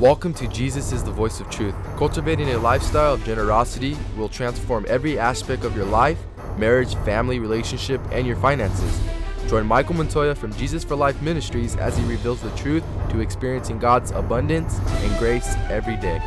Welcome to Jesus is the Voice of Truth. Cultivating a lifestyle of generosity will transform every aspect of your life, marriage, family, relationship, and your finances. Join Michael Montoya from Jesus for Life Ministries as he reveals the truth to experiencing God's abundance and grace every day.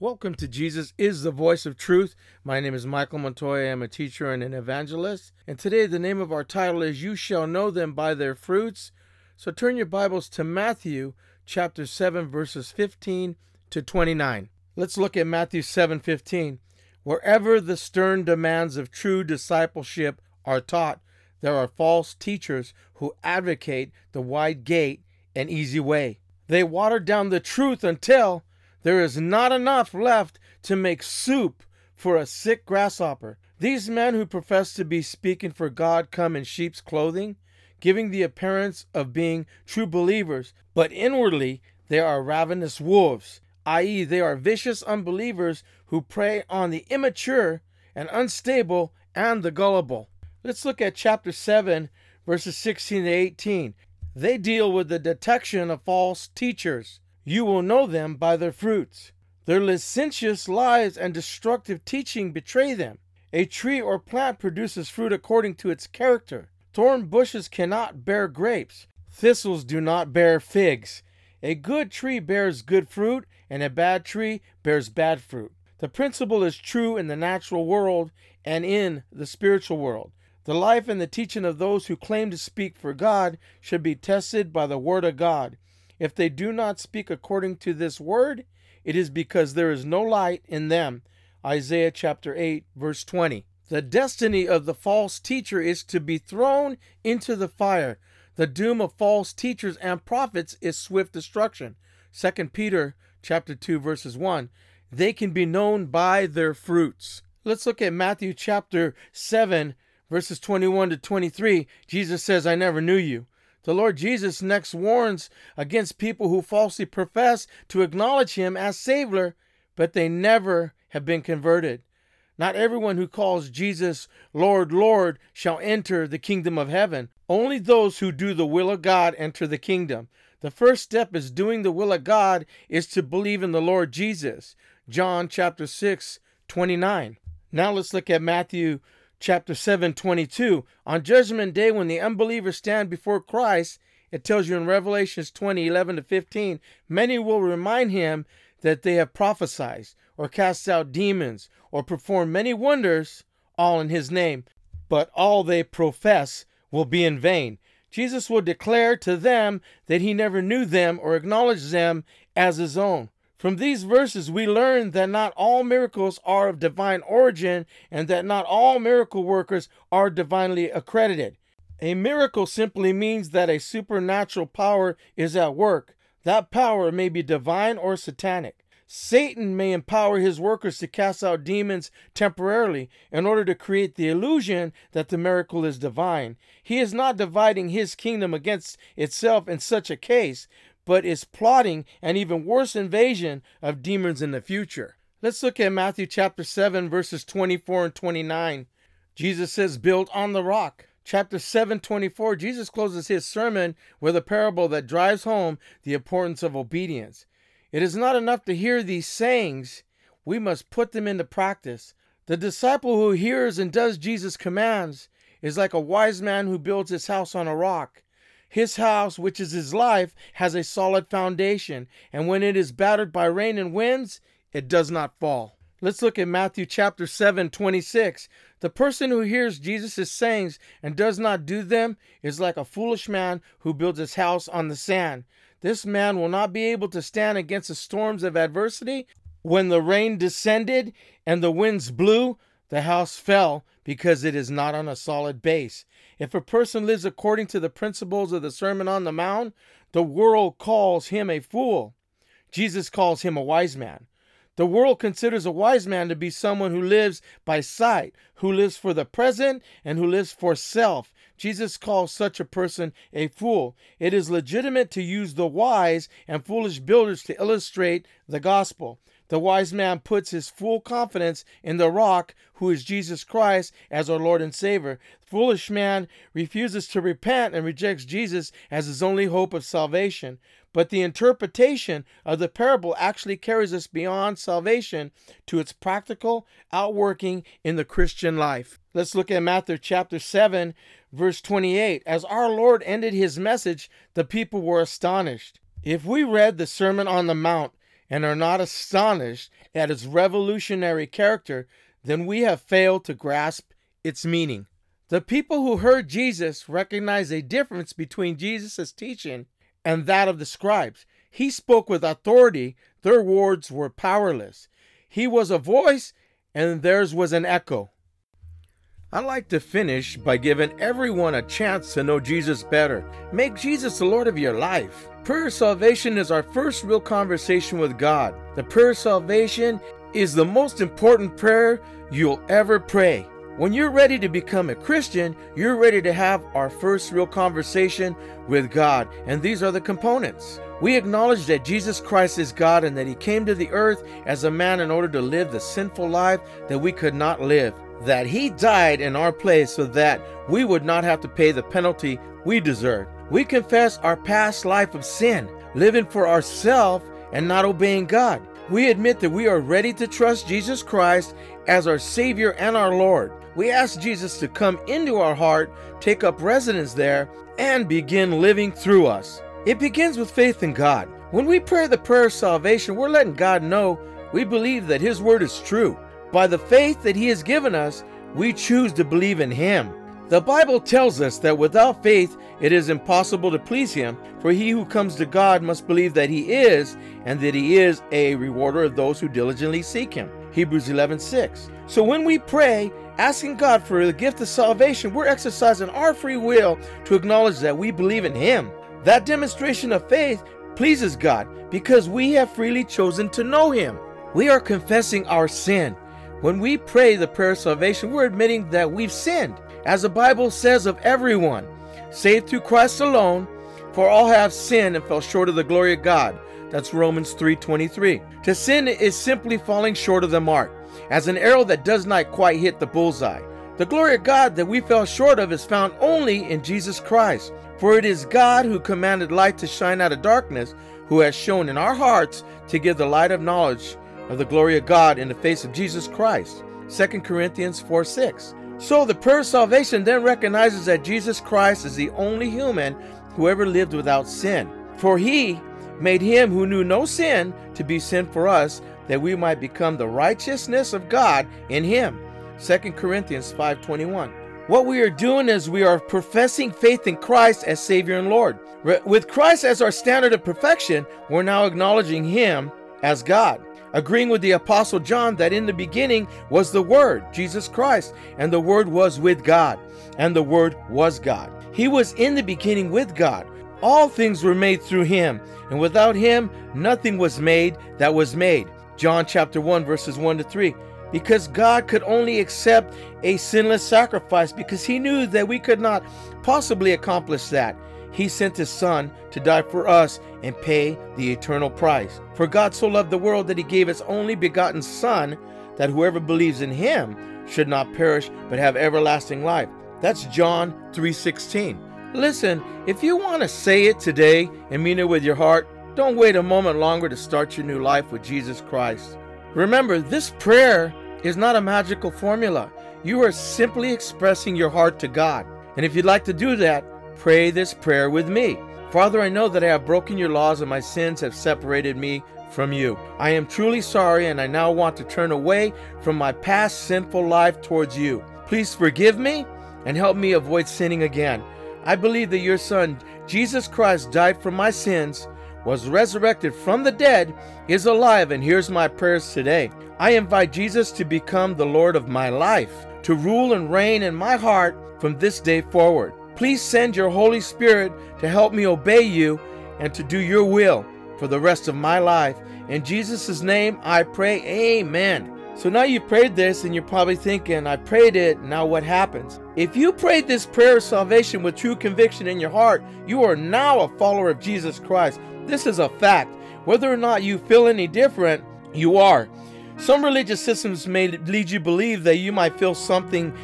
Welcome to Jesus is the Voice of Truth. My name is Michael Montoya. I'm a teacher and an evangelist. And today, the name of our title is You Shall Know Them by Their Fruits. So turn your Bibles to Matthew chapter 7, verses 15 to 29. Let's look at Matthew 7 15. Wherever the stern demands of true discipleship are taught, there are false teachers who advocate the wide gate and easy way. They water down the truth until there is not enough left to make soup for a sick grasshopper. These men who profess to be speaking for God come in sheep's clothing, giving the appearance of being true believers, but inwardly they are ravenous wolves, i.e., they are vicious unbelievers who prey on the immature and unstable and the gullible. Let's look at chapter 7, verses 16 to 18. They deal with the detection of false teachers. You will know them by their fruits. Their licentious lives and destructive teaching betray them. A tree or plant produces fruit according to its character. Thorn bushes cannot bear grapes. Thistles do not bear figs. A good tree bears good fruit, and a bad tree bears bad fruit. The principle is true in the natural world and in the spiritual world. The life and the teaching of those who claim to speak for God should be tested by the Word of God. If they do not speak according to this word, it is because there is no light in them. Isaiah chapter 8, verse 20. The destiny of the false teacher is to be thrown into the fire. The doom of false teachers and prophets is swift destruction. 2 Peter chapter 2 verses 1. They can be known by their fruits. Let's look at Matthew chapter 7 verses 21 to 23. Jesus says, "I never knew you." The Lord Jesus next warns against people who falsely profess to acknowledge him as Savior, but they never have been converted. Not everyone who calls Jesus Lord, Lord shall enter the kingdom of heaven. Only those who do the will of God enter the kingdom. The first step is doing the will of God is to believe in the Lord Jesus. John chapter 6, 29. Now let's look at Matthew chapter 7 22 on judgment day when the unbelievers stand before christ it tells you in revelations 20 11 to 15 many will remind him that they have prophesied or cast out demons or performed many wonders all in his name. But all they profess will be in vain. Jesus will declare to them that he never knew them or acknowledged them as his own from these verses, we learn that not all miracles are of divine origin and that not all miracle workers are divinely accredited. A miracle simply means that a supernatural power is at work. That power may be divine or satanic. Satan may empower his workers to cast out demons temporarily in order to create the illusion that the miracle is divine. He is not dividing his kingdom against itself in such a case, but is plotting an even worse invasion of demons in the future. Let's look at Matthew chapter 7, verses 24 and 29. Jesus says, Build on the rock. Chapter 7, 24, Jesus closes his sermon with a parable that drives home the importance of obedience. It is not enough to hear these sayings, we must put them into practice. The disciple who hears and does Jesus' commands is like a wise man who builds his house on a rock. His house, which is his life, has a solid foundation, and when it is battered by rain and winds, it does not fall. Let's look at Matthew chapter 7, 26. The person who hears Jesus' sayings and does not do them is like a foolish man who builds his house on the sand. This man will not be able to stand against the storms of adversity. When the rain descended and the winds blew, the house fell because it is not on a solid base. If a person lives according to the principles of the Sermon on the Mount, the world calls him a fool. Jesus calls him a wise man. The world considers a wise man to be someone who lives by sight, who lives for the present, and who lives for self. Jesus calls such a person a fool. It is legitimate to use the wise and foolish builders to illustrate the gospel. The wise man puts his full confidence in the rock, who is Jesus Christ, as our Lord and Savior. The foolish man refuses to repent and rejects Jesus as his only hope of salvation. But the interpretation of the parable actually carries us beyond salvation to its practical outworking in the Christian life. Let's look at Matthew chapter 7, verse 28. As our Lord ended his message, the people were astonished. If we read the Sermon on the Mount and are not astonished at its revolutionary character, then we have failed to grasp its meaning. The people who heard Jesus recognized a difference between Jesus' teaching and that of the scribes. He spoke with authority, their words were powerless. He was a voice, and theirs was an echo. I'd like to finish by giving everyone a chance to know Jesus better. Make Jesus the Lord of your life. Prayer salvation is our first real conversation with God. The prayer salvation is the most important prayer you'll ever pray. When you're ready to become a Christian, you're ready to have our first real conversation with God. And these are the components. We acknowledge that Jesus Christ is God and that He came to the earth as a man in order to live the sinful life that we could not live. That He died in our place so that we would not have to pay the penalty we deserved. We confess our past life of sin, living for ourselves and not obeying God. We admit that we are ready to trust Jesus Christ as our Savior and our Lord. We ask Jesus to come into our heart, take up residence there, and begin living through us. It begins with faith in God. When we pray the prayer of salvation, we're letting God know we believe that His word is true. By the faith that He has given us, we choose to believe in Him. The Bible tells us that without faith it is impossible to please Him, for he who comes to God must believe that He is, and that He is a rewarder of those who diligently seek Him. Hebrews 11 6. So when we pray, asking God for the gift of salvation, we're exercising our free will to acknowledge that we believe in Him. That demonstration of faith pleases God because we have freely chosen to know Him. We are confessing our sin. When we pray the prayer of salvation, we're admitting that we've sinned. As the Bible says of everyone, saved through Christ alone, for all have sinned and fell short of the glory of God. That's Romans 3:23. To sin is simply falling short of the mark as an arrow that does not quite hit the bullseye. The glory of God that we fell short of is found only in Jesus Christ. For it is God who commanded light to shine out of darkness, who has shown in our hearts to give the light of knowledge of the glory of God in the face of Jesus Christ. 2 Corinthians 4 6. So the prayer of salvation then recognizes that Jesus Christ is the only human who ever lived without sin. For he made him who knew no sin to be sin for us that we might become the righteousness of God in him. 2 Corinthians 5:21. What we are doing is we are professing faith in Christ as Savior and Lord. With Christ as our standard of perfection, we're now acknowledging him as God. Agreeing with the apostle John that in the beginning was the word, Jesus Christ, and the word was with God, and the word was God. He was in the beginning with God. All things were made through him, and without him nothing was made that was made. John chapter 1 verses 1 to 3. Because God could only accept a sinless sacrifice because he knew that we could not possibly accomplish that. He sent his son to die for us and pay the eternal price. For God so loved the world that he gave his only begotten son that whoever believes in him should not perish but have everlasting life. That's John 3:16. Listen, if you want to say it today and mean it with your heart, don't wait a moment longer to start your new life with Jesus Christ. Remember, this prayer is not a magical formula. You are simply expressing your heart to God. And if you'd like to do that, pray this prayer with me. Father, I know that I have broken your laws and my sins have separated me from you. I am truly sorry and I now want to turn away from my past sinful life towards you. Please forgive me and help me avoid sinning again. I believe that your Son, Jesus Christ, died for my sins was resurrected from the dead, is alive, and hears my prayers today. I invite Jesus to become the Lord of my life, to rule and reign in my heart from this day forward. Please send your Holy Spirit to help me obey you and to do your will for the rest of my life. In Jesus' name I pray, Amen. So now you prayed this and you're probably thinking, I prayed it, now what happens? If you prayed this prayer of salvation with true conviction in your heart, you are now a follower of Jesus Christ. This is a fact. Whether or not you feel any different you are. Some religious systems may lead you believe that you might feel something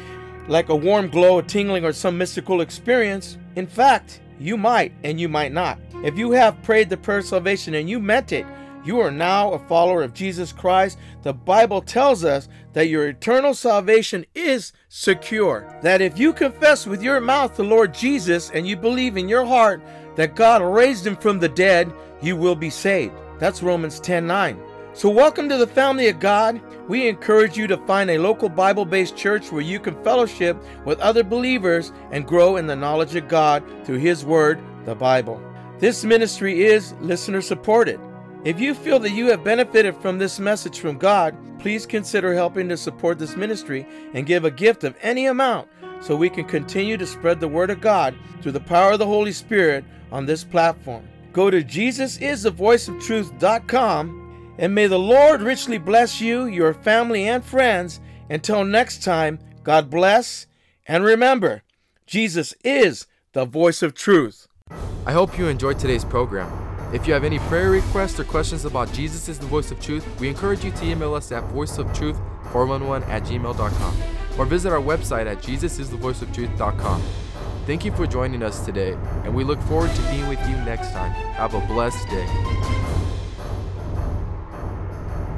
like a warm glow, a tingling, or some mystical experience. In fact, you might and you might not. If you have prayed the prayer of salvation and you meant it, you are now a follower of Jesus Christ. The Bible tells us that your eternal salvation is secure. That if you confess with your mouth the Lord Jesus and you believe in your heart that God raised him from the dead, you will be saved. That's Romans 10 9. So, welcome to the family of God. We encourage you to find a local Bible based church where you can fellowship with other believers and grow in the knowledge of God through His Word, the Bible. This ministry is listener supported. If you feel that you have benefited from this message from God, please consider helping to support this ministry and give a gift of any amount so we can continue to spread the Word of God through the power of the Holy Spirit on this platform. Go to JesusIsTheVoiceOfTruth.com and may the Lord richly bless you, your family, and friends. Until next time, God bless. And remember, Jesus is the voice of truth. I hope you enjoyed today's program. If you have any prayer requests or questions about Jesus is the voice of truth, we encourage you to email us at voiceoftruth411 at gmail.com or visit our website at jesusisthevoiceoftruth.com. Thank you for joining us today, and we look forward to being with you next time. Have a blessed day.